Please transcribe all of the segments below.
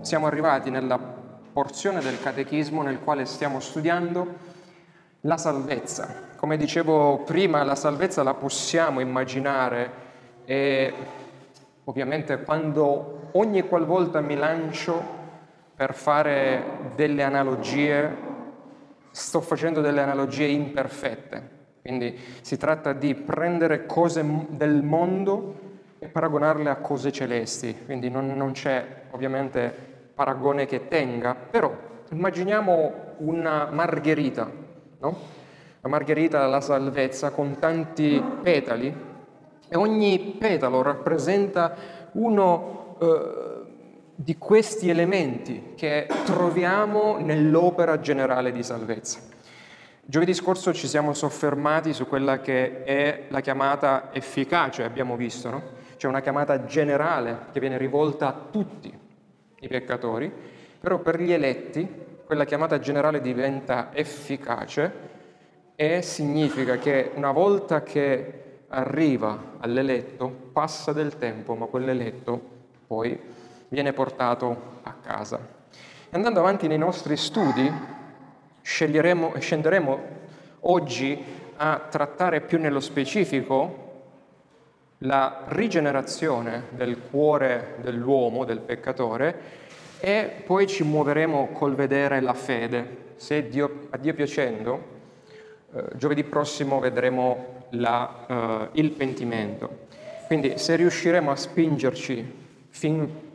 siamo arrivati nella porzione del catechismo nel quale stiamo studiando la salvezza. Come dicevo prima, la salvezza la possiamo immaginare e ovviamente quando ogni qualvolta mi lancio per fare delle analogie, sto facendo delle analogie imperfette. Quindi si tratta di prendere cose del mondo e paragonarle a cose celesti. Quindi non, non c'è ovviamente paragone che tenga, però immaginiamo una margherita, no? La margherita la salvezza con tanti petali e ogni petalo rappresenta uno eh, di questi elementi che troviamo nell'opera generale di salvezza. Giovedì scorso ci siamo soffermati su quella che è la chiamata efficace, abbiamo visto, no? C'è una chiamata generale che viene rivolta a tutti i peccatori, però per gli eletti quella chiamata generale diventa efficace e significa che una volta che arriva all'eletto passa del tempo, ma quell'eletto poi viene portato a casa. Andando avanti nei nostri studi, scenderemo oggi a trattare più nello specifico la rigenerazione del cuore dell'uomo, del peccatore, e poi ci muoveremo col vedere la fede. Se Dio, a Dio piacendo, eh, giovedì prossimo vedremo la, uh, il pentimento. Quindi se riusciremo a spingerci fin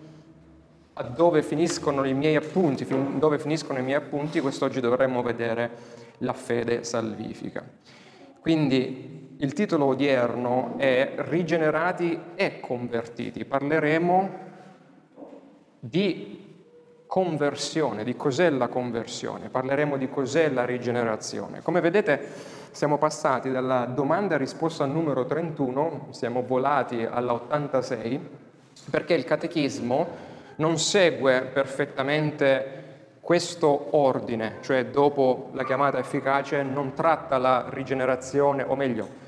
a dove finiscono i miei appunti, fin dove finiscono i miei appunti, quest'oggi dovremmo vedere la fede salvifica. Quindi il titolo odierno è Rigenerati e convertiti. Parleremo di conversione, di cos'è la conversione, parleremo di cos'è la rigenerazione. Come vedete siamo passati dalla domanda risposta numero 31, siamo volati alla 86, perché il catechismo non segue perfettamente questo ordine, cioè dopo la chiamata efficace non tratta la rigenerazione, o meglio,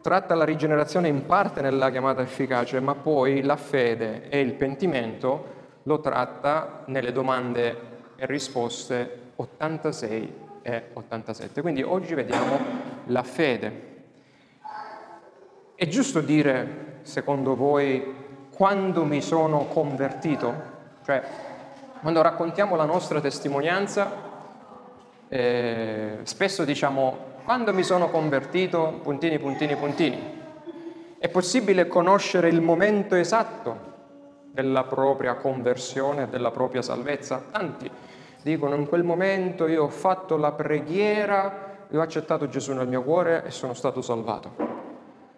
tratta la rigenerazione in parte nella chiamata efficace, ma poi la fede e il pentimento lo tratta nelle domande e risposte 86 e 87. Quindi oggi vediamo la fede. È giusto dire, secondo voi, quando mi sono convertito? Cioè, quando raccontiamo la nostra testimonianza, eh, spesso diciamo, quando mi sono convertito, puntini, puntini, puntini. È possibile conoscere il momento esatto della propria conversione, della propria salvezza. Tanti dicono in quel momento io ho fatto la preghiera, io ho accettato Gesù nel mio cuore e sono stato salvato.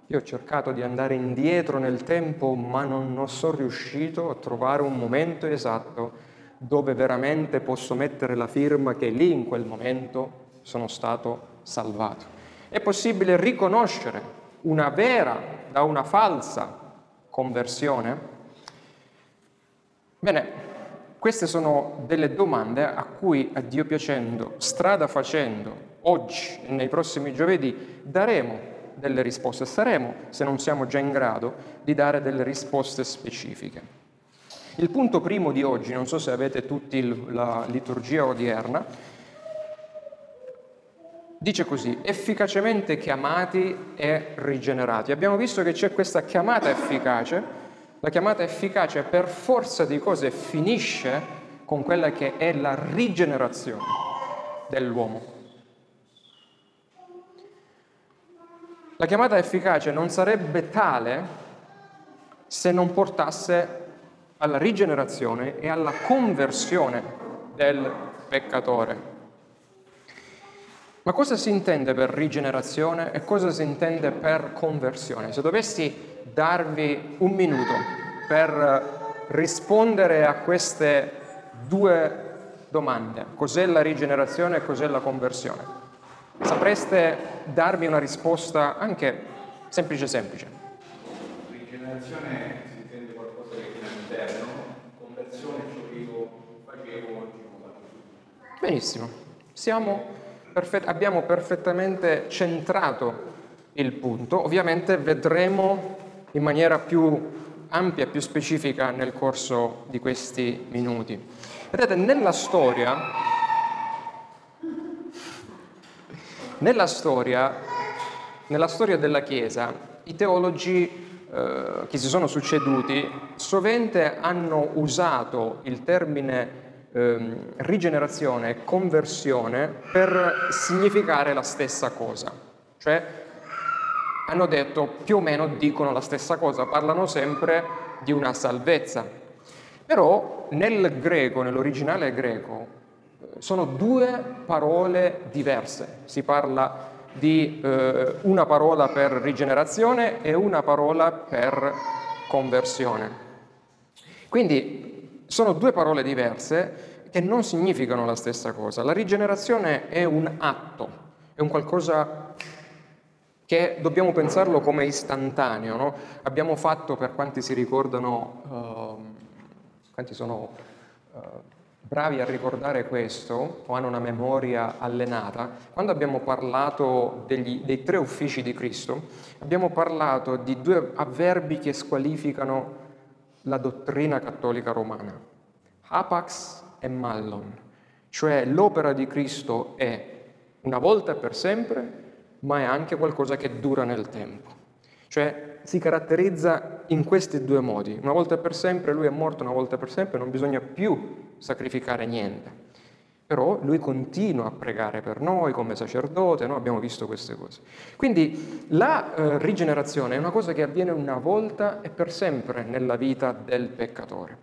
Io ho cercato di andare indietro nel tempo, ma non, non sono riuscito a trovare un momento esatto dove veramente posso mettere la firma che lì in quel momento sono stato salvato. È possibile riconoscere una vera da una falsa conversione? Bene, queste sono delle domande a cui, a Dio piacendo, strada facendo, oggi e nei prossimi giovedì daremo delle risposte. Saremo, se non siamo già in grado, di dare delle risposte specifiche. Il punto primo di oggi, non so se avete tutti la liturgia odierna, dice così, efficacemente chiamati e rigenerati. Abbiamo visto che c'è questa chiamata efficace la chiamata efficace per forza di cose finisce con quella che è la rigenerazione dell'uomo. La chiamata efficace non sarebbe tale se non portasse alla rigenerazione e alla conversione del peccatore. Ma cosa si intende per rigenerazione e cosa si intende per conversione? Se dovessi darvi un minuto per rispondere a queste due domande. Cos'è la rigenerazione e cos'è la conversione? Sapreste darmi una risposta anche semplice semplice? Rigenerazione si intende qualcosa che viene all'interno, conversione ciò che io facevo oggi non faccio più. Perfett- abbiamo perfettamente centrato il punto. Ovviamente vedremo in maniera più ampia più specifica nel corso di questi minuti. Vedete, nella storia, nella storia, nella storia della Chiesa, i teologi eh, che si sono succeduti sovente hanno usato il termine eh, rigenerazione e conversione per significare la stessa cosa. Cioè hanno detto più o meno dicono la stessa cosa, parlano sempre di una salvezza. Però nel greco, nell'originale greco, eh, sono due parole diverse. Si parla di eh, una parola per rigenerazione e una parola per conversione. Quindi sono due parole diverse che non significano la stessa cosa. La rigenerazione è un atto, è un qualcosa che dobbiamo pensarlo come istantaneo. No? Abbiamo fatto, per quanti si ricordano, uh, quanti sono uh, bravi a ricordare questo o hanno una memoria allenata, quando abbiamo parlato degli, dei tre uffici di Cristo, abbiamo parlato di due avverbi che squalificano la dottrina cattolica romana, apax e mallon, cioè l'opera di Cristo è una volta per sempre, ma è anche qualcosa che dura nel tempo. Cioè si caratterizza in questi due modi. Una volta per sempre lui è morto, una volta per sempre non bisogna più sacrificare niente. Però lui continua a pregare per noi come sacerdote, noi abbiamo visto queste cose. Quindi la eh, rigenerazione è una cosa che avviene una volta e per sempre nella vita del peccatore.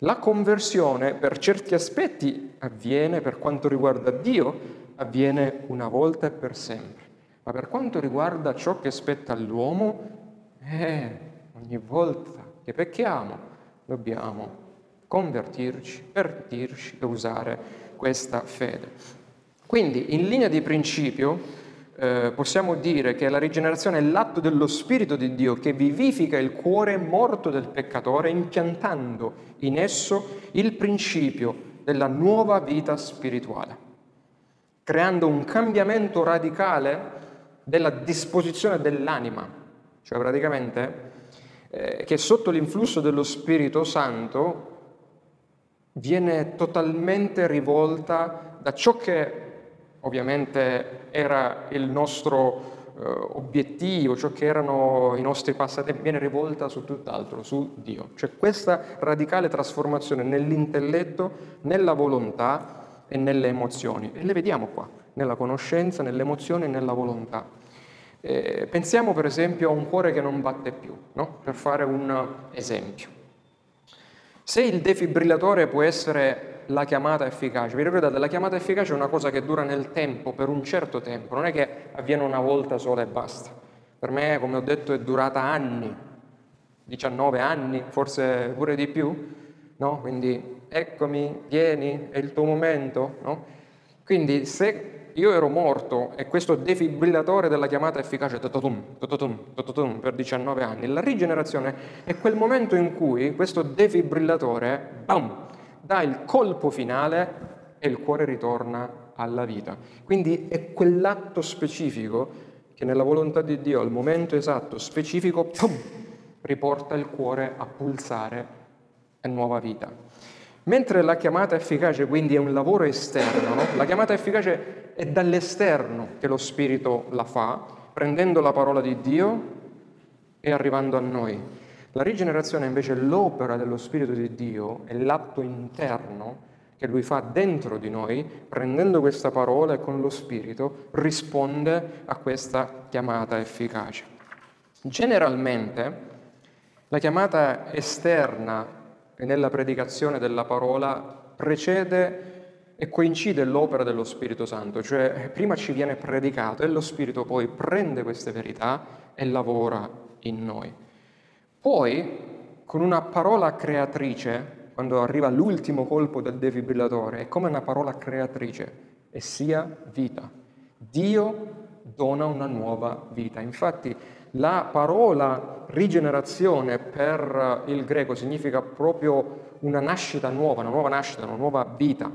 La conversione per certi aspetti avviene per quanto riguarda Dio, avviene una volta e per sempre. Ma per quanto riguarda ciò che spetta all'uomo, eh, ogni volta che pecchiamo dobbiamo convertirci, perdirci e usare questa fede. Quindi, in linea di principio, eh, possiamo dire che la rigenerazione è l'atto dello Spirito di Dio che vivifica il cuore morto del peccatore, impiantando in esso il principio della nuova vita spirituale, creando un cambiamento radicale della disposizione dell'anima, cioè praticamente eh, che sotto l'influsso dello Spirito Santo viene totalmente rivolta da ciò che ovviamente era il nostro eh, obiettivo, ciò che erano i nostri passati, viene rivolta su tutt'altro, su Dio. C'è questa radicale trasformazione nell'intelletto, nella volontà e nelle emozioni. E le vediamo qua, nella conoscenza, nelle emozioni e nella volontà. Eh, pensiamo per esempio a un cuore che non batte più, no? per fare un esempio. Se il defibrillatore può essere la chiamata efficace, vi ricordate, la chiamata efficace è una cosa che dura nel tempo, per un certo tempo, non è che avviene una volta sola e basta. Per me, come ho detto, è durata anni, 19 anni, forse pure di più, no? Quindi eccomi, vieni, è il tuo momento, no? Quindi se io ero morto e questo defibrillatore della chiamata efficace tatatum, tatatum, tatatum, per 19 anni. La rigenerazione è quel momento in cui questo defibrillatore bam, dà il colpo finale e il cuore ritorna alla vita. Quindi è quell'atto specifico che nella volontà di Dio al momento esatto, specifico, pum, riporta il cuore a pulsare a nuova vita. Mentre la chiamata efficace quindi è un lavoro esterno, no? la chiamata efficace è dall'esterno che lo Spirito la fa, prendendo la parola di Dio e arrivando a noi. La rigenerazione invece è l'opera dello Spirito di Dio, è l'atto interno che Lui fa dentro di noi, prendendo questa parola e con lo Spirito risponde a questa chiamata efficace. Generalmente la chiamata esterna e nella predicazione della parola precede e coincide l'opera dello Spirito Santo, cioè prima ci viene predicato e lo Spirito poi prende queste verità e lavora in noi. Poi, con una parola creatrice, quando arriva l'ultimo colpo del defibrillatore, è come una parola creatrice e sia vita. Dio dona una nuova vita. Infatti, la parola rigenerazione per il greco significa proprio una nascita nuova, una nuova nascita, una nuova vita.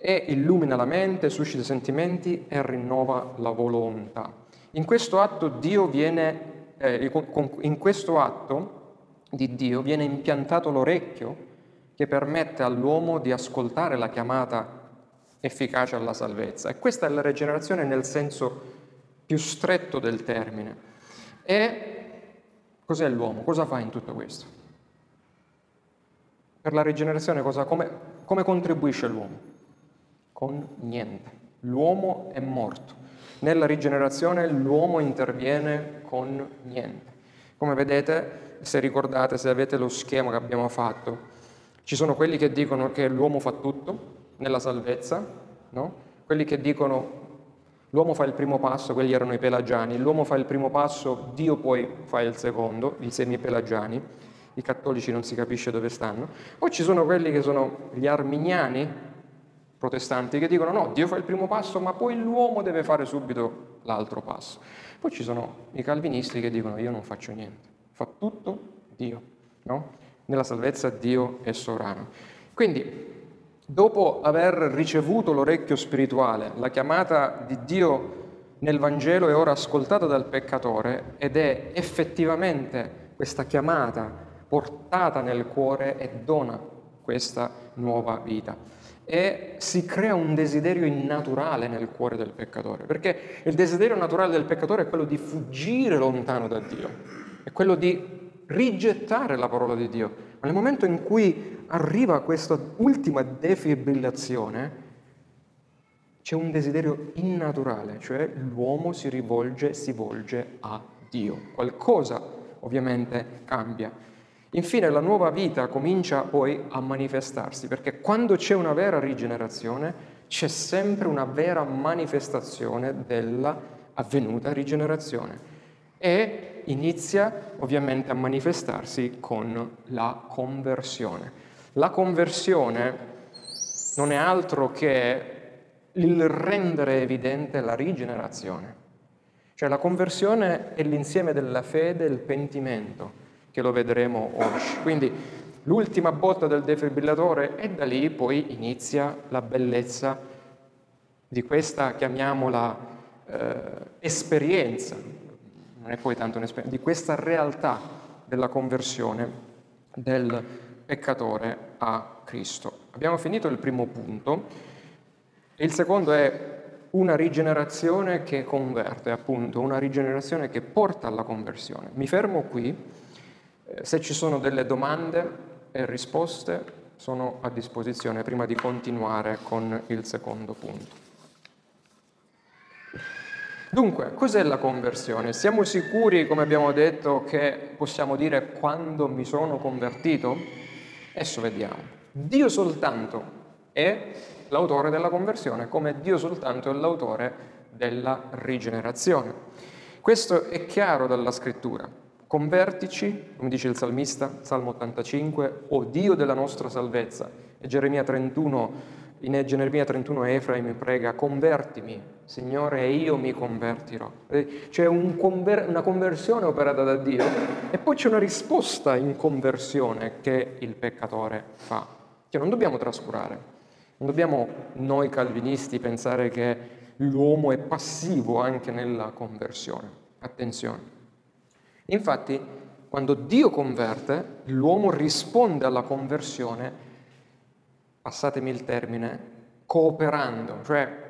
E illumina la mente, suscita sentimenti e rinnova la volontà. In questo atto Dio viene, eh, in questo atto di Dio viene impiantato l'orecchio che permette all'uomo di ascoltare la chiamata efficace alla salvezza. E questa è la rigenerazione nel senso più stretto del termine. E cos'è l'uomo? Cosa fa in tutto questo? Per la rigenerazione cosa, come, come contribuisce l'uomo? Con niente. L'uomo è morto. Nella rigenerazione l'uomo interviene con niente. Come vedete, se ricordate, se avete lo schema che abbiamo fatto, ci sono quelli che dicono che l'uomo fa tutto nella salvezza, no? quelli che dicono L'uomo fa il primo passo, quelli erano i pelagiani, l'uomo fa il primo passo, Dio poi fa il secondo, i semi-pelagiani, i cattolici non si capisce dove stanno. Poi ci sono quelli che sono gli arminiani, protestanti, che dicono no, Dio fa il primo passo, ma poi l'uomo deve fare subito l'altro passo. Poi ci sono i calvinisti che dicono io non faccio niente, fa tutto Dio, no? Nella salvezza Dio è sovrano. Quindi dopo aver ricevuto l'orecchio spirituale, la chiamata di Dio nel Vangelo è ora ascoltata dal peccatore ed è effettivamente questa chiamata portata nel cuore e dona questa nuova vita. E si crea un desiderio innaturale nel cuore del peccatore, perché il desiderio naturale del peccatore è quello di fuggire lontano da Dio, è quello di rigettare la parola di Dio. Ma nel momento in cui arriva questa ultima defibrillazione, c'è un desiderio innaturale, cioè l'uomo si rivolge, si volge a Dio. Qualcosa ovviamente cambia. Infine la nuova vita comincia poi a manifestarsi, perché quando c'è una vera rigenerazione c'è sempre una vera manifestazione della avvenuta rigenerazione e inizia ovviamente a manifestarsi con la conversione. La conversione non è altro che il rendere evidente la rigenerazione. Cioè la conversione è l'insieme della fede e il pentimento, che lo vedremo oggi. Quindi l'ultima botta del defibrillatore e da lì poi inizia la bellezza di questa, chiamiamola, eh, esperienza, non è poi tanto un'esperienza, di questa realtà della conversione del peccatore a Cristo. Abbiamo finito il primo punto e il secondo è una rigenerazione che converte, appunto, una rigenerazione che porta alla conversione. Mi fermo qui, eh, se ci sono delle domande e risposte sono a disposizione prima di continuare con il secondo punto. Dunque, cos'è la conversione? Siamo sicuri, come abbiamo detto, che possiamo dire quando mi sono convertito? Adesso vediamo. Dio soltanto è l'autore della conversione, come Dio soltanto è l'autore della rigenerazione. Questo è chiaro dalla scrittura. Convertici, come dice il salmista, Salmo 85, o Dio della nostra salvezza. E Geremia 31 in Geremia 31 Efraim prega, convertimi, Signore, e io mi convertirò. C'è un conver- una conversione operata da Dio e poi c'è una risposta in conversione che il peccatore fa, che non dobbiamo trascurare. Non dobbiamo noi calvinisti pensare che l'uomo è passivo anche nella conversione. Attenzione. Infatti, quando Dio converte, l'uomo risponde alla conversione passatemi il termine, cooperando, cioè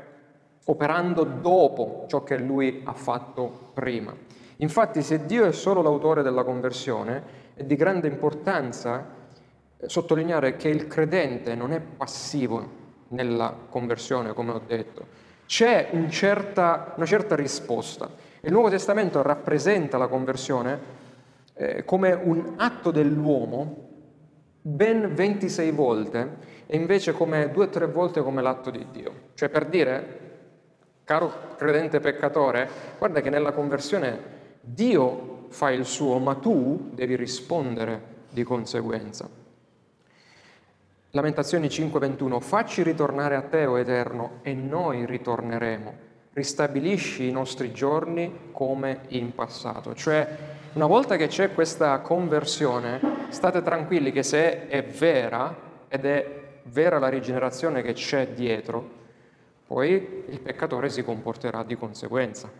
operando dopo ciò che lui ha fatto prima. Infatti se Dio è solo l'autore della conversione, è di grande importanza eh, sottolineare che il credente non è passivo nella conversione, come ho detto. C'è un certa, una certa risposta. Il Nuovo Testamento rappresenta la conversione eh, come un atto dell'uomo ben 26 volte e invece come due o tre volte come l'atto di Dio. Cioè per dire, caro credente peccatore, guarda che nella conversione Dio fa il suo, ma tu devi rispondere di conseguenza. Lamentazioni 5:21, facci ritornare a te, o Eterno, e noi ritorneremo. Ristabilisci i nostri giorni come in passato. Cioè, una volta che c'è questa conversione, state tranquilli che se è vera ed è vera la rigenerazione che c'è dietro, poi il peccatore si comporterà di conseguenza.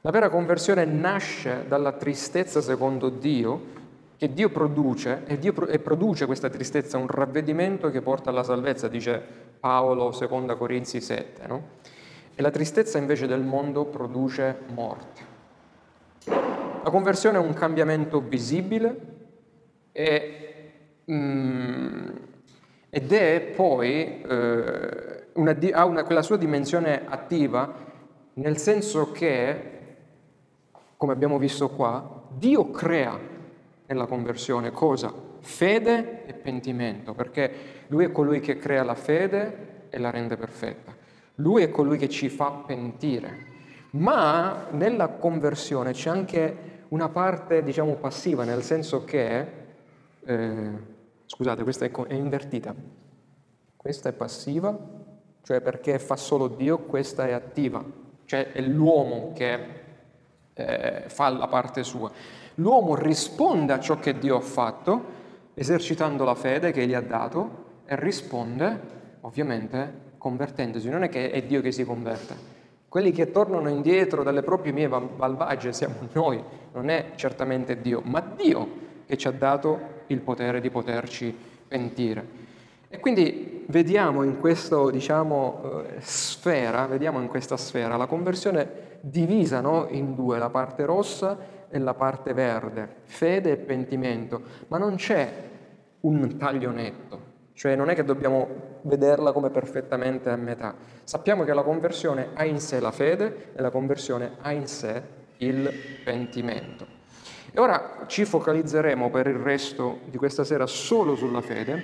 La vera conversione nasce dalla tristezza secondo Dio che Dio produce e, Dio pro- e produce questa tristezza un ravvedimento che porta alla salvezza, dice Paolo 2 Corinzi 7, no? E la tristezza invece del mondo produce morte. La conversione è un cambiamento visibile e, mm, ed è poi eh, una, ha una, quella sua dimensione attiva nel senso che, come abbiamo visto qua, Dio crea nella conversione cosa? Fede e pentimento, perché Lui è colui che crea la fede e la rende perfetta. Lui è colui che ci fa pentire. Ma nella conversione c'è anche una parte, diciamo, passiva, nel senso che, eh, scusate, questa è, invertita. Questa è passiva, cioè perché fa solo Dio, questa è attiva, cioè è l'uomo che eh, fa la parte sua l'uomo risponde a ciò che Dio ha fatto, esercitando la fede che gli ha dato, e risponde, ovviamente, convertendosi. Non è che è Dio che si converte. Quelli che tornano indietro dalle proprie mie malvagie siamo noi, non è certamente Dio, ma Dio che ci ha dato il potere di poterci pentire. E quindi vediamo in questa diciamo, eh, sfera, vediamo in questa sfera la conversione divisa no? in due, la parte rossa e la parte verde, fede e pentimento, ma non c'è un taglio netto, cioè non è che dobbiamo vederla come perfettamente a metà. Sappiamo che la conversione ha in sé la fede e la conversione ha in sé il pentimento. E ora ci focalizzeremo per il resto di questa sera solo sulla fede,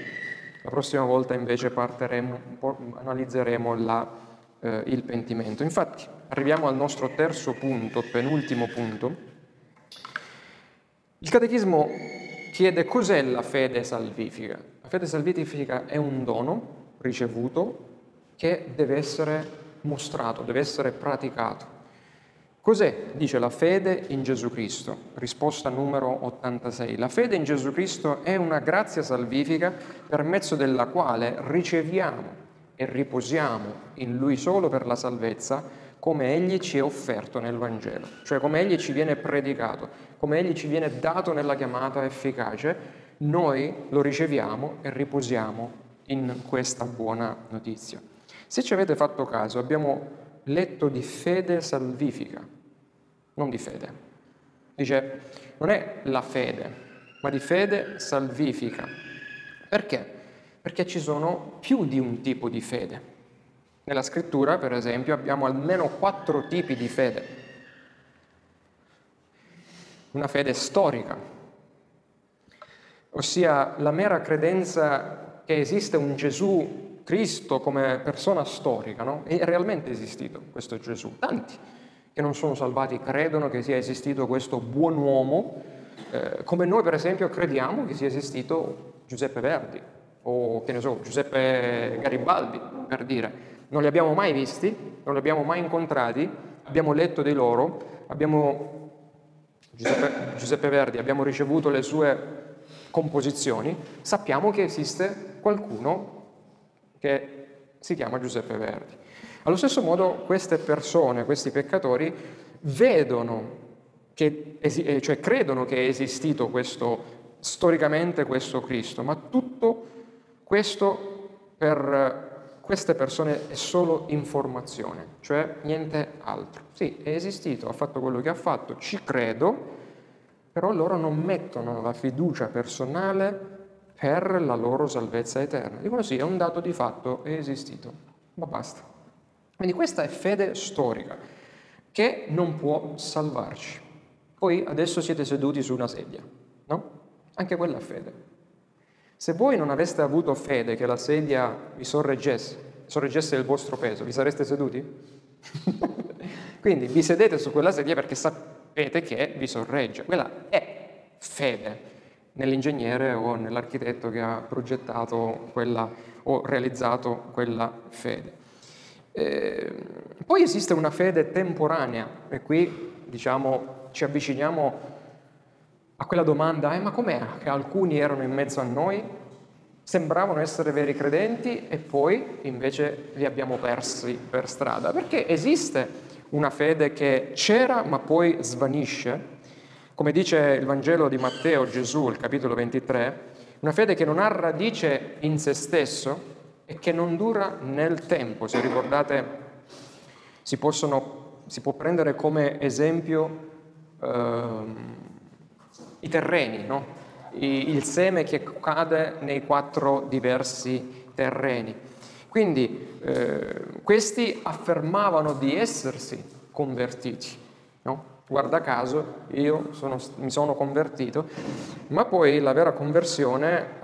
la prossima volta invece analizzeremo la, eh, il pentimento. Infatti arriviamo al nostro terzo punto, penultimo punto, il Catechismo chiede cos'è la fede salvifica. La fede salvifica è un dono ricevuto che deve essere mostrato, deve essere praticato. Cos'è, dice la fede in Gesù Cristo? Risposta numero 86. La fede in Gesù Cristo è una grazia salvifica per mezzo della quale riceviamo e riposiamo in Lui solo per la salvezza come Egli ci è offerto nel Vangelo, cioè come Egli ci viene predicato, come Egli ci viene dato nella chiamata efficace, noi lo riceviamo e riposiamo in questa buona notizia. Se ci avete fatto caso, abbiamo letto di fede salvifica, non di fede. Dice, non è la fede, ma di fede salvifica. Perché? Perché ci sono più di un tipo di fede. Nella scrittura, per esempio, abbiamo almeno quattro tipi di fede. Una fede storica, ossia la mera credenza che esiste un Gesù Cristo come persona storica, no? È realmente esistito questo Gesù. Tanti che non sono salvati credono che sia esistito questo buon uomo, eh, come noi per esempio crediamo che sia esistito Giuseppe Verdi o che ne so, Giuseppe Garibaldi, per dire non li abbiamo mai visti, non li abbiamo mai incontrati, abbiamo letto di loro, abbiamo Giuseppe, Giuseppe Verdi, abbiamo ricevuto le sue composizioni, sappiamo che esiste qualcuno che si chiama Giuseppe Verdi. Allo stesso modo queste persone, questi peccatori, vedono che, eh, cioè credono che è esistito questo, storicamente questo Cristo, ma tutto questo per queste persone è solo informazione, cioè niente altro. Sì, è esistito, ha fatto quello che ha fatto, ci credo, però loro non mettono la fiducia personale per la loro salvezza eterna. Dicono sì, è un dato di fatto, è esistito, ma basta. Quindi questa è fede storica che non può salvarci. Poi adesso siete seduti su una sedia, no? Anche quella è fede. Se voi non aveste avuto fede che la sedia vi sorreggesse, sorreggesse il vostro peso, vi sareste seduti? Quindi vi sedete su quella sedia perché sapete che vi sorregge. Quella è fede nell'ingegnere o nell'architetto che ha progettato quella o realizzato quella fede. Eh, poi esiste una fede temporanea e qui diciamo ci avviciniamo a quella domanda, eh, ma com'è che alcuni erano in mezzo a noi, sembravano essere veri credenti e poi invece li abbiamo persi per strada? Perché esiste una fede che c'era ma poi svanisce. Come dice il Vangelo di Matteo, Gesù, il capitolo 23, una fede che non ha radice in se stesso e che non dura nel tempo. Se ricordate, si, possono, si può prendere come esempio eh, i terreni, no? I, il seme che cade nei quattro diversi terreni. Quindi eh, questi affermavano di essersi convertiti. No? Guarda caso, io sono, mi sono convertito, ma poi la vera conversione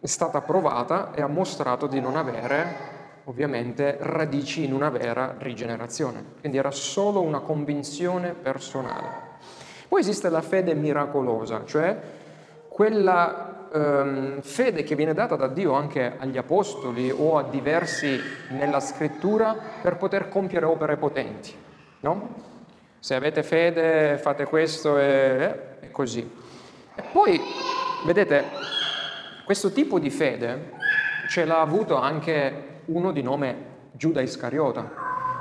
è stata provata e ha mostrato di non avere ovviamente radici in una vera rigenerazione. Quindi era solo una convinzione personale. Poi esiste la fede miracolosa, cioè quella ehm, fede che viene data da Dio anche agli apostoli o a diversi nella scrittura per poter compiere opere potenti. No? Se avete fede fate questo e, eh, e così. E poi, vedete, questo tipo di fede ce l'ha avuto anche uno di nome Giuda Iscariota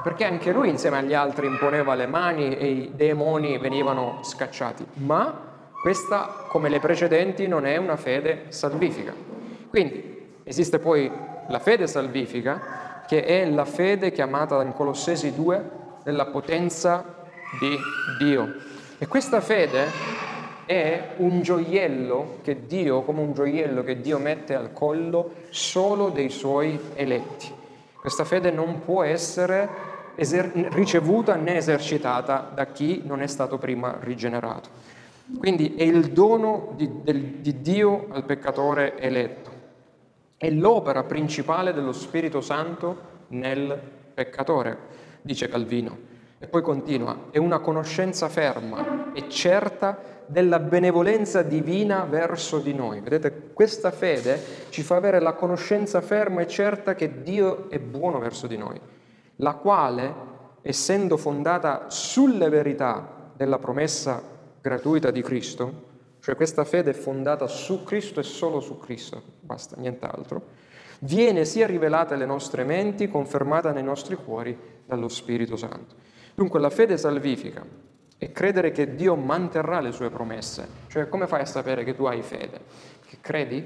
perché anche lui insieme agli altri imponeva le mani e i demoni venivano scacciati, ma questa, come le precedenti, non è una fede salvifica. Quindi esiste poi la fede salvifica, che è la fede chiamata in Colossesi 2 della potenza di Dio. E questa fede è un gioiello che Dio, come un gioiello che Dio mette al collo solo dei suoi eletti. Questa fede non può essere eser- ricevuta né esercitata da chi non è stato prima rigenerato. Quindi è il dono di, del, di Dio al peccatore eletto. È l'opera principale dello Spirito Santo nel peccatore, dice Calvino. E poi continua, è una conoscenza ferma e certa della benevolenza divina verso di noi. Vedete, questa fede ci fa avere la conoscenza ferma e certa che Dio è buono verso di noi la quale, essendo fondata sulle verità della promessa gratuita di Cristo, cioè questa fede è fondata su Cristo e solo su Cristo, basta, nient'altro, viene sia rivelata alle nostre menti, confermata nei nostri cuori dallo Spirito Santo. Dunque la fede salvifica è credere che Dio manterrà le sue promesse, cioè come fai a sapere che tu hai fede? Che credi?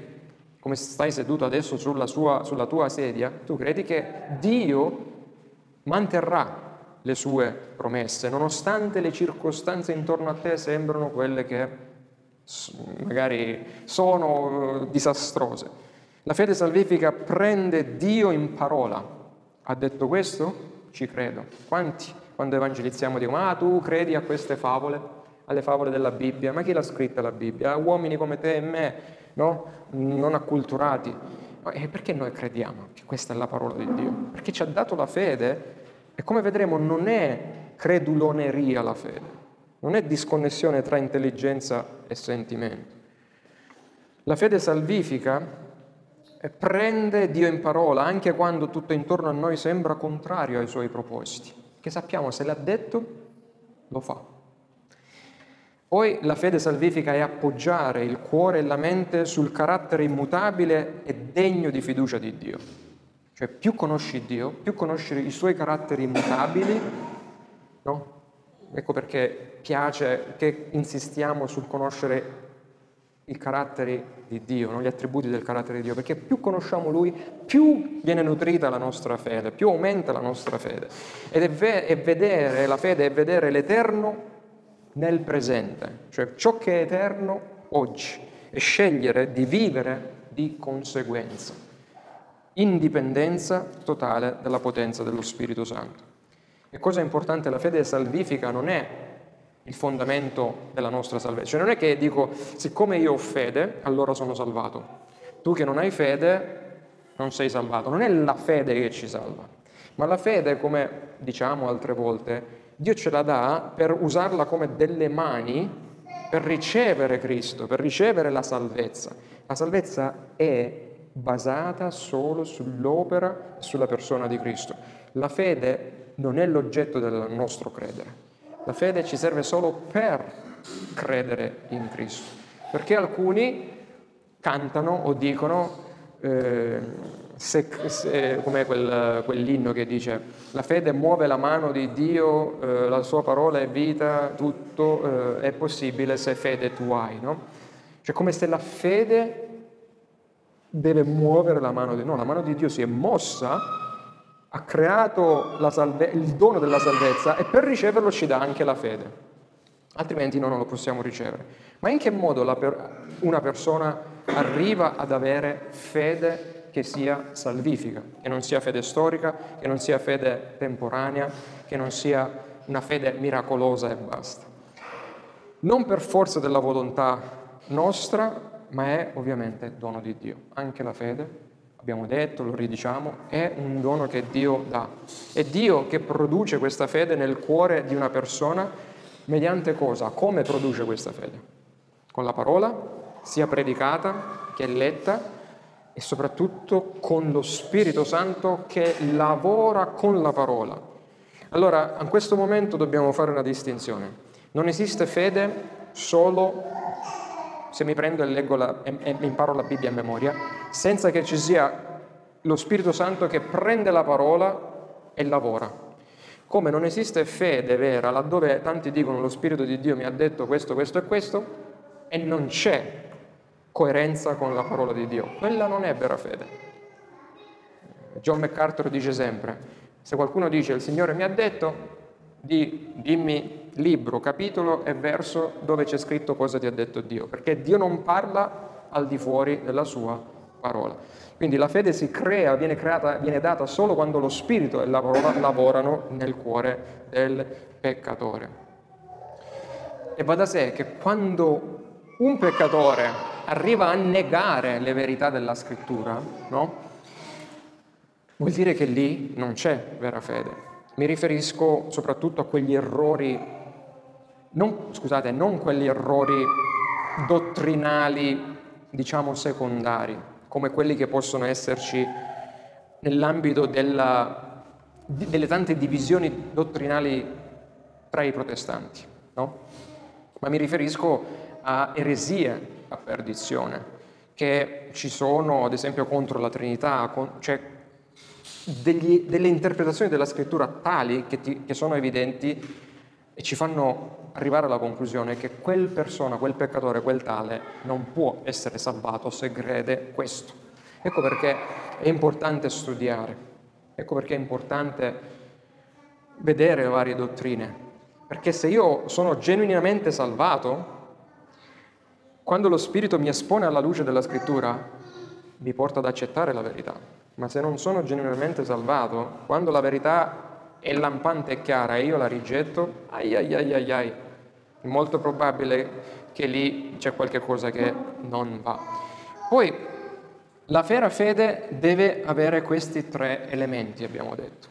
Come stai seduto adesso sulla, sua, sulla tua sedia, tu credi che Dio manterrà le sue promesse, nonostante le circostanze intorno a te sembrano quelle che magari sono eh, disastrose. La fede salvifica prende Dio in parola. Ha detto questo? Ci credo. Quanti quando evangelizziamo dicono, ah tu credi a queste favole, alle favole della Bibbia, ma chi l'ha scritta la Bibbia? Uomini come te e me, no? Non acculturati. E perché noi crediamo che questa è la parola di Dio? Perché ci ha dato la fede e come vedremo non è creduloneria la fede, non è disconnessione tra intelligenza e sentimento. La fede salvifica prende Dio in parola anche quando tutto intorno a noi sembra contrario ai suoi propositi, che sappiamo se l'ha detto, lo fa. Poi la fede salvifica è appoggiare il cuore e la mente sul carattere immutabile e degno di fiducia di Dio. Cioè più conosci Dio, più conosci i suoi caratteri immutabili, no? Ecco perché piace che insistiamo sul conoscere i caratteri di Dio, no? gli attributi del carattere di Dio, perché più conosciamo Lui, più viene nutrita la nostra fede, più aumenta la nostra fede. Ed è, ve- è vedere, la fede è vedere l'eterno nel presente, cioè ciò che è eterno oggi, e scegliere di vivere di conseguenza. Indipendenza totale dalla potenza dello Spirito Santo. E cosa importante, la fede salvifica non è il fondamento della nostra salvezza. Cioè non è che dico, siccome io ho fede, allora sono salvato. Tu che non hai fede, non sei salvato. Non è la fede che ci salva, ma la fede, come diciamo altre volte, Dio ce la dà per usarla come delle mani per ricevere Cristo, per ricevere la salvezza. La salvezza è basata solo sull'opera e sulla persona di Cristo. La fede non è l'oggetto del nostro credere. La fede ci serve solo per credere in Cristo. Perché alcuni cantano o dicono eh, se, se, com'è quel, quell'inno che dice la fede muove la mano di Dio, eh, la sua parola è vita, tutto eh, è possibile se fede tu hai, no? Cioè come se la fede deve muovere la mano di Dio, no, la mano di Dio si è mossa, ha creato salve, il dono della salvezza e per riceverlo ci dà anche la fede, altrimenti noi non lo possiamo ricevere. Ma in che modo per, una persona arriva ad avere fede che sia salvifica, che non sia fede storica, che non sia fede temporanea, che non sia una fede miracolosa e basta. Non per forza della volontà nostra, ma è ovviamente dono di Dio. Anche la fede, abbiamo detto, lo ridiciamo, è un dono che Dio dà. È Dio che produce questa fede nel cuore di una persona mediante cosa? Come produce questa fede? Con la parola, sia predicata che letta, e soprattutto con lo Spirito Santo che lavora con la parola. Allora, a questo momento dobbiamo fare una distinzione. Non esiste fede solo se mi prendo e leggo la, e, e imparo la Bibbia a memoria, senza che ci sia lo Spirito Santo che prende la parola e lavora. Come non esiste fede vera laddove tanti dicono lo Spirito di Dio mi ha detto questo, questo e questo, e non c'è coerenza con la parola di Dio. Quella non è vera fede. John MacArthur dice sempre, se qualcuno dice il Signore mi ha detto, di, dimmi libro, capitolo e verso dove c'è scritto cosa ti ha detto Dio, perché Dio non parla al di fuori della sua parola. Quindi la fede si crea, viene, creata, viene data solo quando lo Spirito e la parola lavorano nel cuore del peccatore. E va da sé che quando un peccatore arriva a negare le verità della scrittura, no? Vuol dire che lì non c'è vera fede. Mi riferisco soprattutto a quegli errori, non, scusate, non quegli errori dottrinali, diciamo secondari, come quelli che possono esserci nell'ambito della, delle tante divisioni dottrinali tra i protestanti, no? Ma mi riferisco a eresie a perdizione, che ci sono ad esempio contro la Trinità, con, cioè degli, delle interpretazioni della scrittura tali che, ti, che sono evidenti e ci fanno arrivare alla conclusione che quel persona, quel peccatore, quel tale non può essere salvato se crede questo. Ecco perché è importante studiare, ecco perché è importante vedere le varie dottrine, perché se io sono genuinamente salvato, quando lo Spirito mi espone alla luce della scrittura, mi porta ad accettare la verità. Ma se non sono genuinamente salvato, quando la verità è lampante e chiara e io la rigetto, ai ai ai ai ai, è molto probabile che lì c'è qualche cosa che non va. Poi la vera fede deve avere questi tre elementi, abbiamo detto.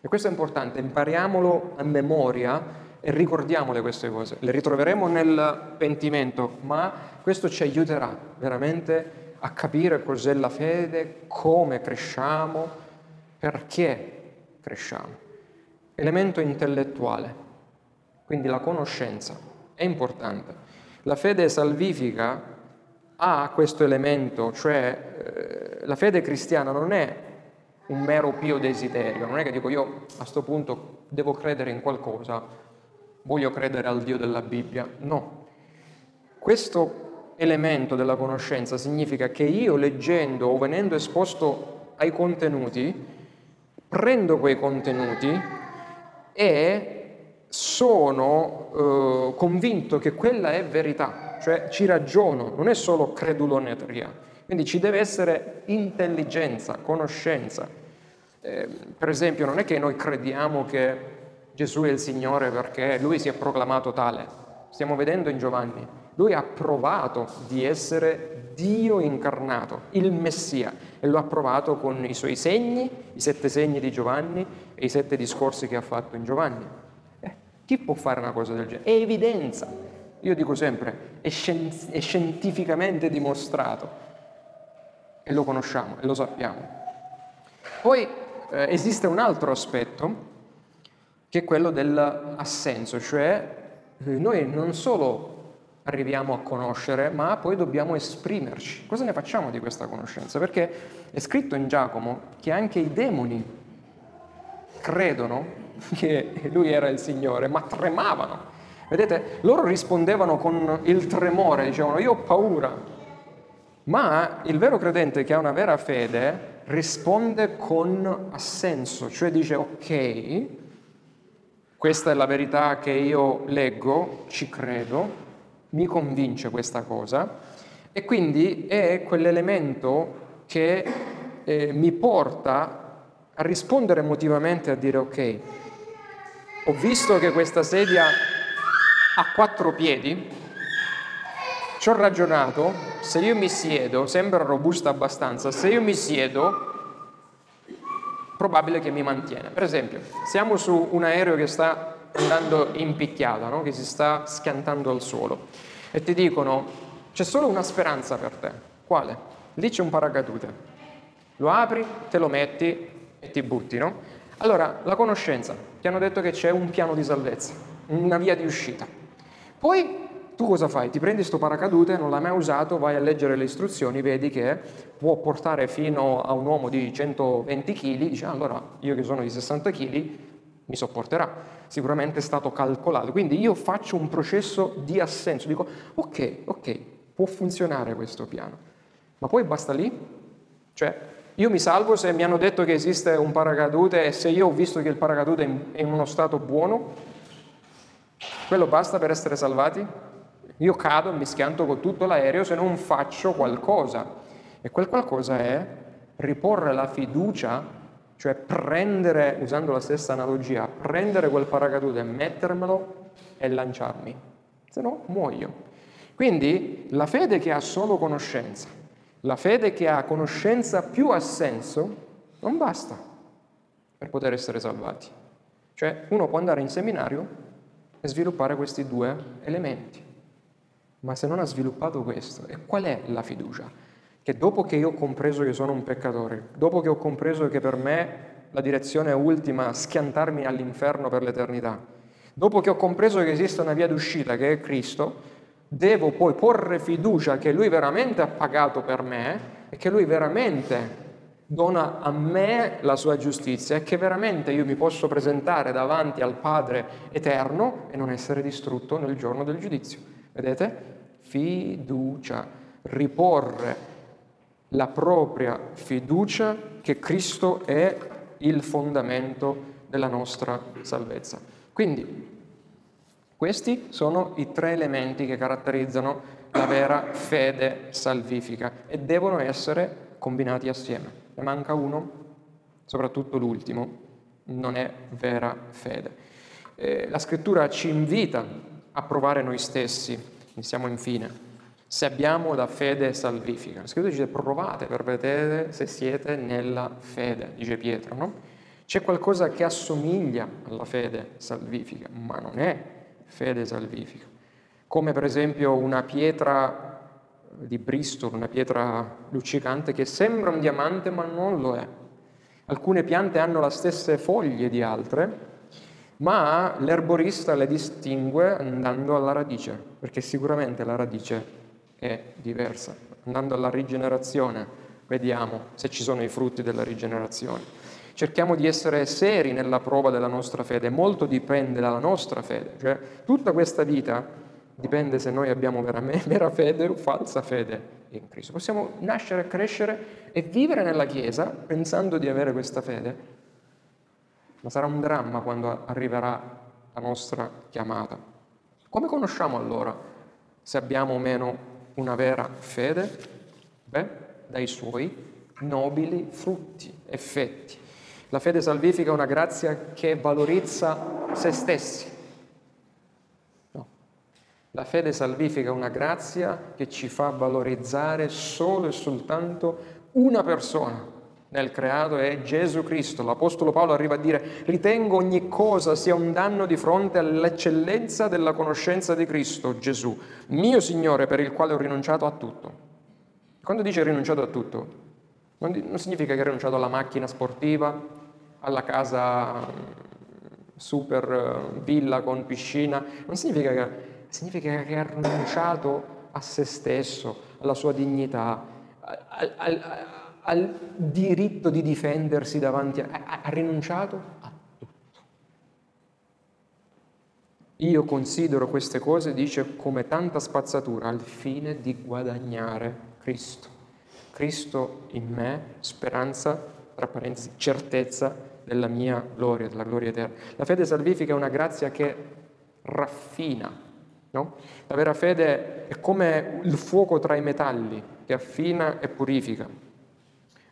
E questo è importante, impariamolo a memoria e ricordiamole queste cose. Le ritroveremo nel pentimento, ma questo ci aiuterà veramente a capire cos'è la fede, come cresciamo, perché cresciamo. Elemento intellettuale, quindi la conoscenza, è importante. La fede salvifica ha questo elemento, cioè eh, la fede cristiana non è un mero pio desiderio, non è che dico io a questo punto devo credere in qualcosa, voglio credere al Dio della Bibbia, no. Questo elemento della conoscenza significa che io leggendo o venendo esposto ai contenuti, prendo quei contenuti e sono eh, convinto che quella è verità, cioè ci ragiono, non è solo creduloneria, quindi ci deve essere intelligenza, conoscenza. Eh, per esempio non è che noi crediamo che Gesù è il Signore perché lui si è proclamato tale, stiamo vedendo in Giovanni, lui ha provato di essere Dio incarnato, il Messia, e lo ha provato con i suoi segni, i sette segni di Giovanni e i sette discorsi che ha fatto in Giovanni. Eh, chi può fare una cosa del genere? È evidenza. Io dico sempre, è, scienz- è scientificamente dimostrato e lo conosciamo e lo sappiamo. Poi eh, esiste un altro aspetto che è quello dell'assenso, cioè eh, noi non solo arriviamo a conoscere, ma poi dobbiamo esprimerci. Cosa ne facciamo di questa conoscenza? Perché è scritto in Giacomo che anche i demoni credono che lui era il Signore, ma tremavano. Vedete, loro rispondevano con il tremore, dicevano io ho paura. Ma il vero credente che ha una vera fede risponde con assenso, cioè dice ok, questa è la verità che io leggo, ci credo, mi convince questa cosa e quindi è quell'elemento che eh, mi porta a rispondere emotivamente a dire ok, ho visto che questa sedia ha quattro piedi, ci ho ragionato, se io mi siedo, sembra robusta abbastanza, se io mi siedo, probabile che mi mantiene. Per esempio, siamo su un aereo che sta andando in picchiata, no? che si sta schiantando al suolo, e ti dicono c'è solo una speranza per te. Quale? Lì c'è un paracadute. Lo apri, te lo metti e ti butti, no? Allora, la conoscenza, ti hanno detto che c'è un piano di salvezza, una via di uscita. Poi tu cosa fai? Ti prendi questo paracadute, non l'hai mai usato, vai a leggere le istruzioni, vedi che può portare fino a un uomo di 120 kg, dici ah, allora io che sono di 60 kg mi sopporterà sicuramente è stato calcolato. Quindi io faccio un processo di assenso, dico ok, ok, può funzionare questo piano, ma poi basta lì? Cioè, io mi salvo se mi hanno detto che esiste un paracadute e se io ho visto che il paracadute è in uno stato buono, quello basta per essere salvati? Io cado, mi schianto con tutto l'aereo se non faccio qualcosa. E quel qualcosa è riporre la fiducia cioè prendere, usando la stessa analogia, prendere quel paracadute, mettermelo e lanciarmi, se no muoio. Quindi la fede che ha solo conoscenza, la fede che ha conoscenza più assenso, non basta per poter essere salvati. Cioè uno può andare in seminario e sviluppare questi due elementi, ma se non ha sviluppato questo, e qual è la fiducia? Che dopo che io ho compreso che sono un peccatore, dopo che ho compreso che per me la direzione ultima è schiantarmi all'inferno per l'eternità, dopo che ho compreso che esiste una via d'uscita che è Cristo, devo poi porre fiducia che Lui veramente ha pagato per me e che Lui veramente dona a me la sua giustizia e che veramente io mi posso presentare davanti al Padre eterno e non essere distrutto nel giorno del giudizio. Vedete? Fiducia, riporre la propria fiducia che Cristo è il fondamento della nostra salvezza. Quindi questi sono i tre elementi che caratterizzano la vera fede salvifica e devono essere combinati assieme. Ne manca uno, soprattutto l'ultimo, non è vera fede. Eh, la scrittura ci invita a provare noi stessi, iniziamo infine, se abbiamo la fede salvifica. La scrittura dice provate per vedere se siete nella fede, dice Pietro, no? C'è qualcosa che assomiglia alla fede salvifica, ma non è fede salvifica. Come per esempio una pietra di Bristol, una pietra luccicante che sembra un diamante ma non lo è. Alcune piante hanno le stesse foglie di altre, ma l'erborista le distingue andando alla radice, perché sicuramente la radice è diversa. Andando alla rigenerazione vediamo se ci sono i frutti della rigenerazione. Cerchiamo di essere seri nella prova della nostra fede, molto dipende dalla nostra fede, cioè tutta questa vita dipende se noi abbiamo vera fede o falsa fede in Cristo. Possiamo nascere, crescere e vivere nella Chiesa pensando di avere questa fede, ma sarà un dramma quando arriverà la nostra chiamata. Come conosciamo allora se abbiamo o meno una vera fede? Beh, dai suoi nobili frutti, effetti. La fede salvifica è una grazia che valorizza se stessi. No. La fede salvifica è una grazia che ci fa valorizzare solo e soltanto una persona nel creato è Gesù Cristo. L'Apostolo Paolo arriva a dire ritengo ogni cosa sia un danno di fronte all'eccellenza della conoscenza di Cristo, Gesù, mio Signore per il quale ho rinunciato a tutto. Quando dice rinunciato a tutto, non, significa che ha rinunciato alla macchina sportiva, alla casa super eh, villa con piscina, non significa che significa che ha rinunciato a se stesso, alla sua dignità, al, al, al diritto di difendersi davanti a... ha, ha rinunciato a tutto. Io considero queste cose, dice, come tanta spazzatura al fine di guadagnare Cristo. Cristo in me, speranza, tra parentesi, certezza della mia gloria, della gloria eterna. La fede salvifica è una grazia che raffina, No? La vera fede è come il fuoco tra i metalli che affina e purifica.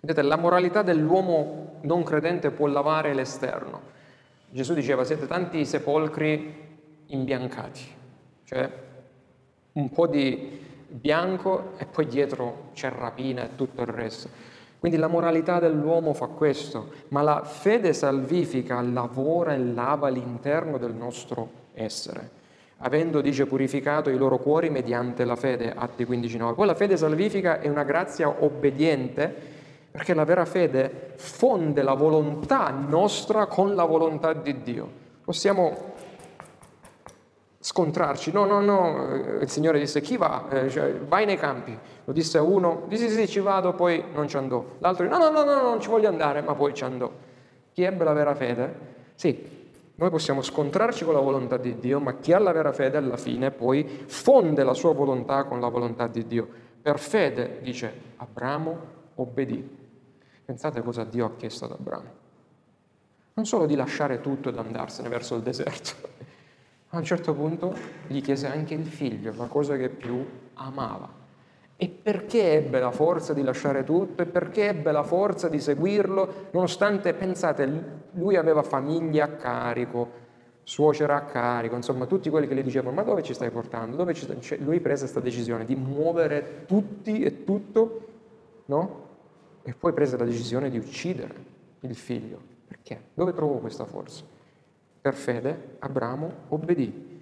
Vedete, la moralità dell'uomo non credente può lavare l'esterno. Gesù diceva siete tanti sepolcri imbiancati, cioè un po' di bianco e poi dietro c'è rapina e tutto il resto. Quindi la moralità dell'uomo fa questo, ma la fede salvifica lavora e lava l'interno del nostro essere avendo, dice, purificato i loro cuori mediante la fede, Atti 15.9. Poi la fede salvifica è una grazia obbediente, perché la vera fede fonde la volontà nostra con la volontà di Dio. Possiamo scontrarci, no, no, no, il Signore disse chi va? Eh, cioè, vai nei campi, lo disse a uno, disse sì, sì, ci vado, poi non ci andò. L'altro no, no, no, no, non ci voglio andare, ma poi ci andò. Chi ebbe la vera fede? Sì, noi possiamo scontrarci con la volontà di Dio, ma chi ha la vera fede alla fine poi fonde la sua volontà con la volontà di Dio. Per fede, dice Abramo, obbedì. Pensate cosa Dio ha chiesto ad Abramo. Non solo di lasciare tutto ed andarsene verso il deserto. A un certo punto gli chiese anche il figlio, la cosa che più amava. E perché ebbe la forza di lasciare tutto e perché ebbe la forza di seguirlo, nonostante, pensate, lui aveva famiglia a carico, suocera a carico, insomma tutti quelli che gli dicevano ma dove ci stai portando? Ci stai? Cioè, lui prese questa decisione di muovere tutti e tutto, no? E poi prese la decisione di uccidere il figlio. Perché? Dove trovò questa forza? Per fede Abramo obbedì.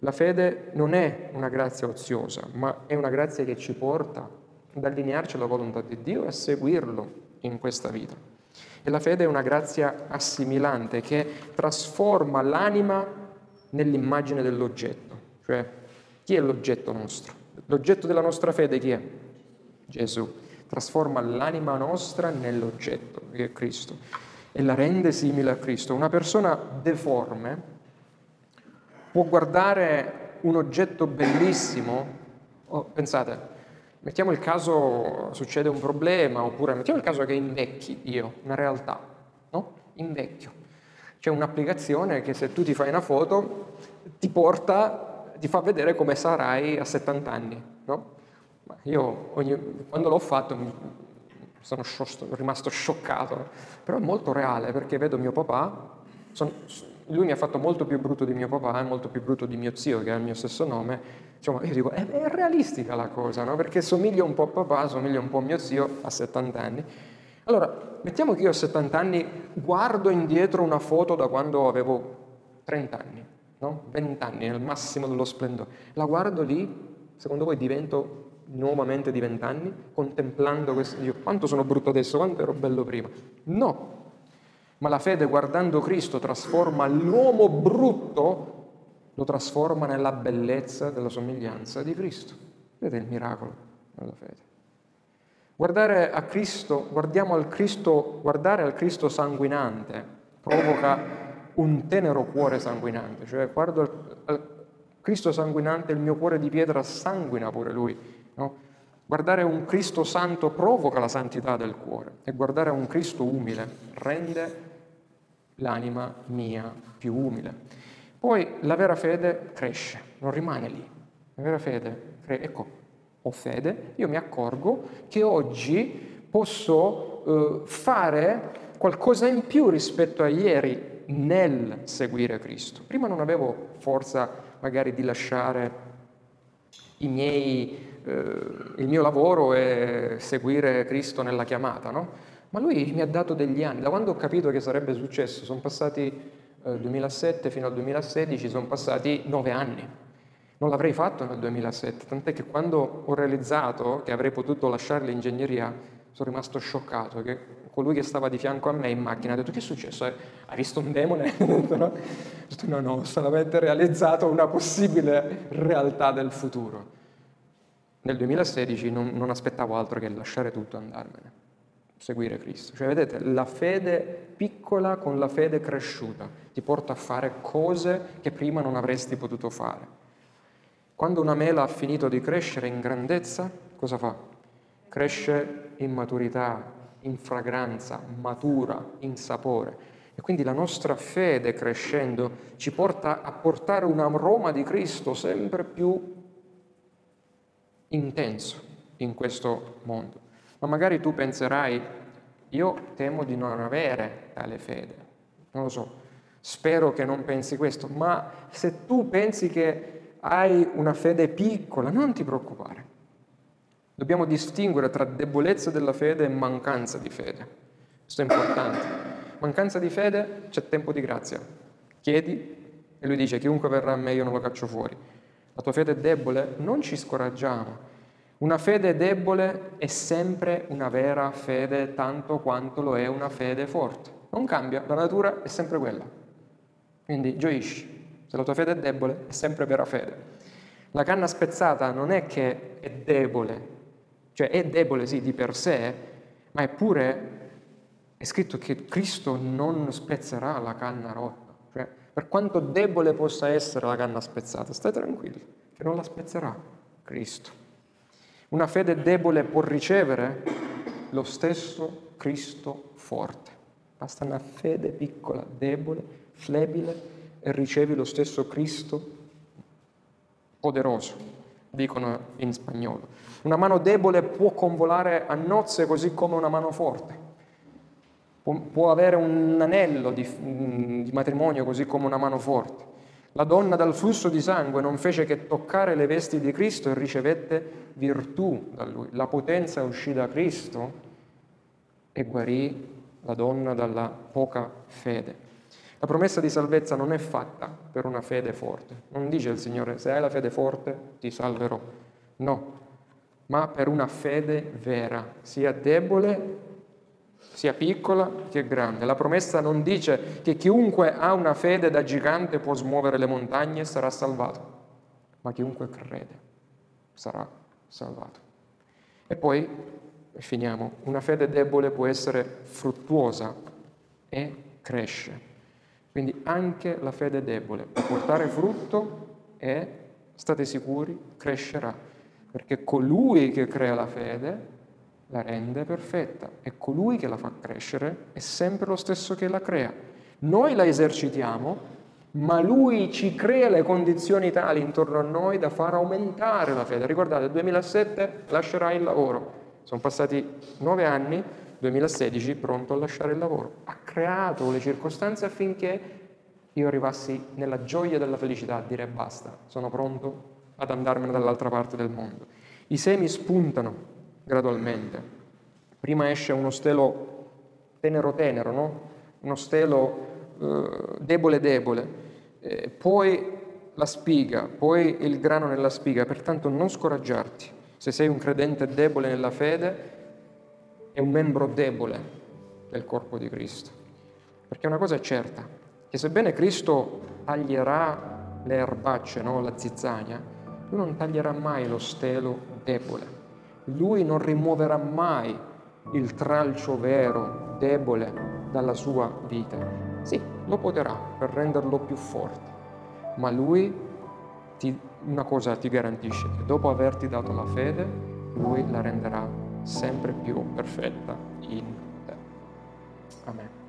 La fede non è una grazia oziosa, ma è una grazia che ci porta ad allinearci alla volontà di Dio e a seguirlo in questa vita. E la fede è una grazia assimilante che trasforma l'anima nell'immagine dell'oggetto. Cioè, chi è l'oggetto nostro? L'oggetto della nostra fede chi è? Gesù. Trasforma l'anima nostra nell'oggetto, che è Cristo, e la rende simile a Cristo. Una persona deforme può guardare un oggetto bellissimo, oh, pensate, mettiamo il caso succede un problema, oppure mettiamo il caso che invecchi io, una realtà, no? Invecchio. C'è un'applicazione che se tu ti fai una foto ti porta, ti fa vedere come sarai a 70 anni, no? Io ogni, quando l'ho fatto sono, rimasto scioccato, però è molto reale perché vedo mio papà, sono, lui mi ha fatto molto più brutto di mio papà e molto più brutto di mio zio, che ha il mio stesso nome. Insomma, io dico, è, è realistica la cosa, no? Perché somiglia un po' a papà, somiglia un po' a mio zio a 70 anni. Allora, mettiamo che io a 70 anni guardo indietro una foto da quando avevo 30 anni, no? 20 anni, nel massimo dello splendore. La guardo lì, secondo voi divento nuovamente di 20 anni, contemplando questo, Dio, quanto sono brutto adesso, quanto ero bello prima. No, ma la fede guardando Cristo trasforma l'uomo brutto, lo trasforma nella bellezza della somiglianza di Cristo. Vedete il miracolo della fede. Guardare a Cristo, guardiamo al Cristo, guardare al Cristo sanguinante provoca un tenero cuore sanguinante, cioè guardo al, al Cristo sanguinante, il mio cuore di pietra sanguina pure lui. No? Guardare un Cristo santo provoca la santità del cuore e guardare un Cristo umile rende l'anima mia più umile. Poi la vera fede cresce, non rimane lì. La vera fede, ecco, ho fede, io mi accorgo che oggi posso eh, fare qualcosa in più rispetto a ieri nel seguire Cristo. Prima non avevo forza magari di lasciare miei, eh, il mio lavoro e seguire Cristo nella chiamata, no? Ma lui mi ha dato degli anni, da quando ho capito che sarebbe successo, sono passati eh, 2007 fino al 2016, sono passati nove anni. Non l'avrei fatto nel 2007, tant'è che quando ho realizzato che avrei potuto lasciare l'ingegneria, sono rimasto scioccato, che colui che stava di fianco a me in macchina ha detto che è successo? Hai visto un demone? No, no, ho solamente realizzato una possibile realtà del futuro. Nel 2016 non, non aspettavo altro che lasciare tutto e andarmene, seguire Cristo. Cioè, vedete, la fede piccola con la fede cresciuta ti porta a fare cose che prima non avresti potuto fare. Quando una mela ha finito di crescere in grandezza, cosa fa? Cresce in maturità, in fragranza, matura, in sapore. E quindi la nostra fede crescendo ci porta a portare un aroma di Cristo sempre più intenso in questo mondo. Ma magari tu penserai, io temo di non avere tale fede, non lo so, spero che non pensi questo, ma se tu pensi che hai una fede piccola, non ti preoccupare. Dobbiamo distinguere tra debolezza della fede e mancanza di fede. Questo è importante. Mancanza di fede c'è tempo di grazia. Chiedi e lui dice chiunque verrà a me io non lo caccio fuori. La tua fede è debole? Non ci scoraggiamo. Una fede debole è sempre una vera fede tanto quanto lo è una fede forte. Non cambia, la natura è sempre quella. Quindi gioisci. Se la tua fede è debole, è sempre vera fede. La canna spezzata non è che è debole, cioè è debole sì di per sé, ma eppure è scritto che Cristo non spezzerà la canna rotta. Per quanto debole possa essere la canna spezzata, stai tranquilli, che non la spezzerà Cristo. Una fede debole può ricevere lo stesso Cristo forte. Basta una fede piccola, debole, flebile, e ricevi lo stesso Cristo poderoso, dicono in spagnolo. Una mano debole può convolare a nozze così come una mano forte. Può, può avere un anello di, di matrimonio così come una mano forte. La donna dal flusso di sangue non fece che toccare le vesti di Cristo e ricevette virtù da lui. La potenza uscì da Cristo e guarì la donna dalla poca fede. La promessa di salvezza non è fatta per una fede forte. Non dice il Signore, se hai la fede forte ti salverò. No, ma per una fede vera, sia debole, sia piccola che grande. La promessa non dice che chiunque ha una fede da gigante può smuovere le montagne e sarà salvato, ma chiunque crede sarà salvato. E poi, e finiamo, una fede debole può essere fruttuosa e cresce. Quindi anche la fede debole può portare frutto e, state sicuri, crescerà, perché colui che crea la fede la rende perfetta e colui che la fa crescere è sempre lo stesso che la crea. Noi la esercitiamo, ma lui ci crea le condizioni tali intorno a noi da far aumentare la fede. Ricordate, nel 2007 lascerai il lavoro. Sono passati nove anni, 2016 pronto a lasciare il lavoro. Ha creato le circostanze affinché io arrivassi nella gioia della felicità a dire basta, sono pronto ad andarmene dall'altra parte del mondo. I semi spuntano gradualmente. Prima esce uno stelo tenero tenero, no? uno stelo eh, debole debole, eh, poi la spiga, poi il grano nella spiga, pertanto non scoraggiarti. Se sei un credente debole nella fede, è un membro debole del corpo di Cristo. Perché una cosa è certa, che sebbene Cristo taglierà le erbacce, no? la zizzania, lui non taglierà mai lo stelo debole. Lui non rimuoverà mai il tralcio vero, debole, dalla sua vita. Sì, lo potrà per renderlo più forte, ma lui ti, una cosa ti garantisce, che dopo averti dato la fede, lui la renderà sempre più perfetta in te. Amen.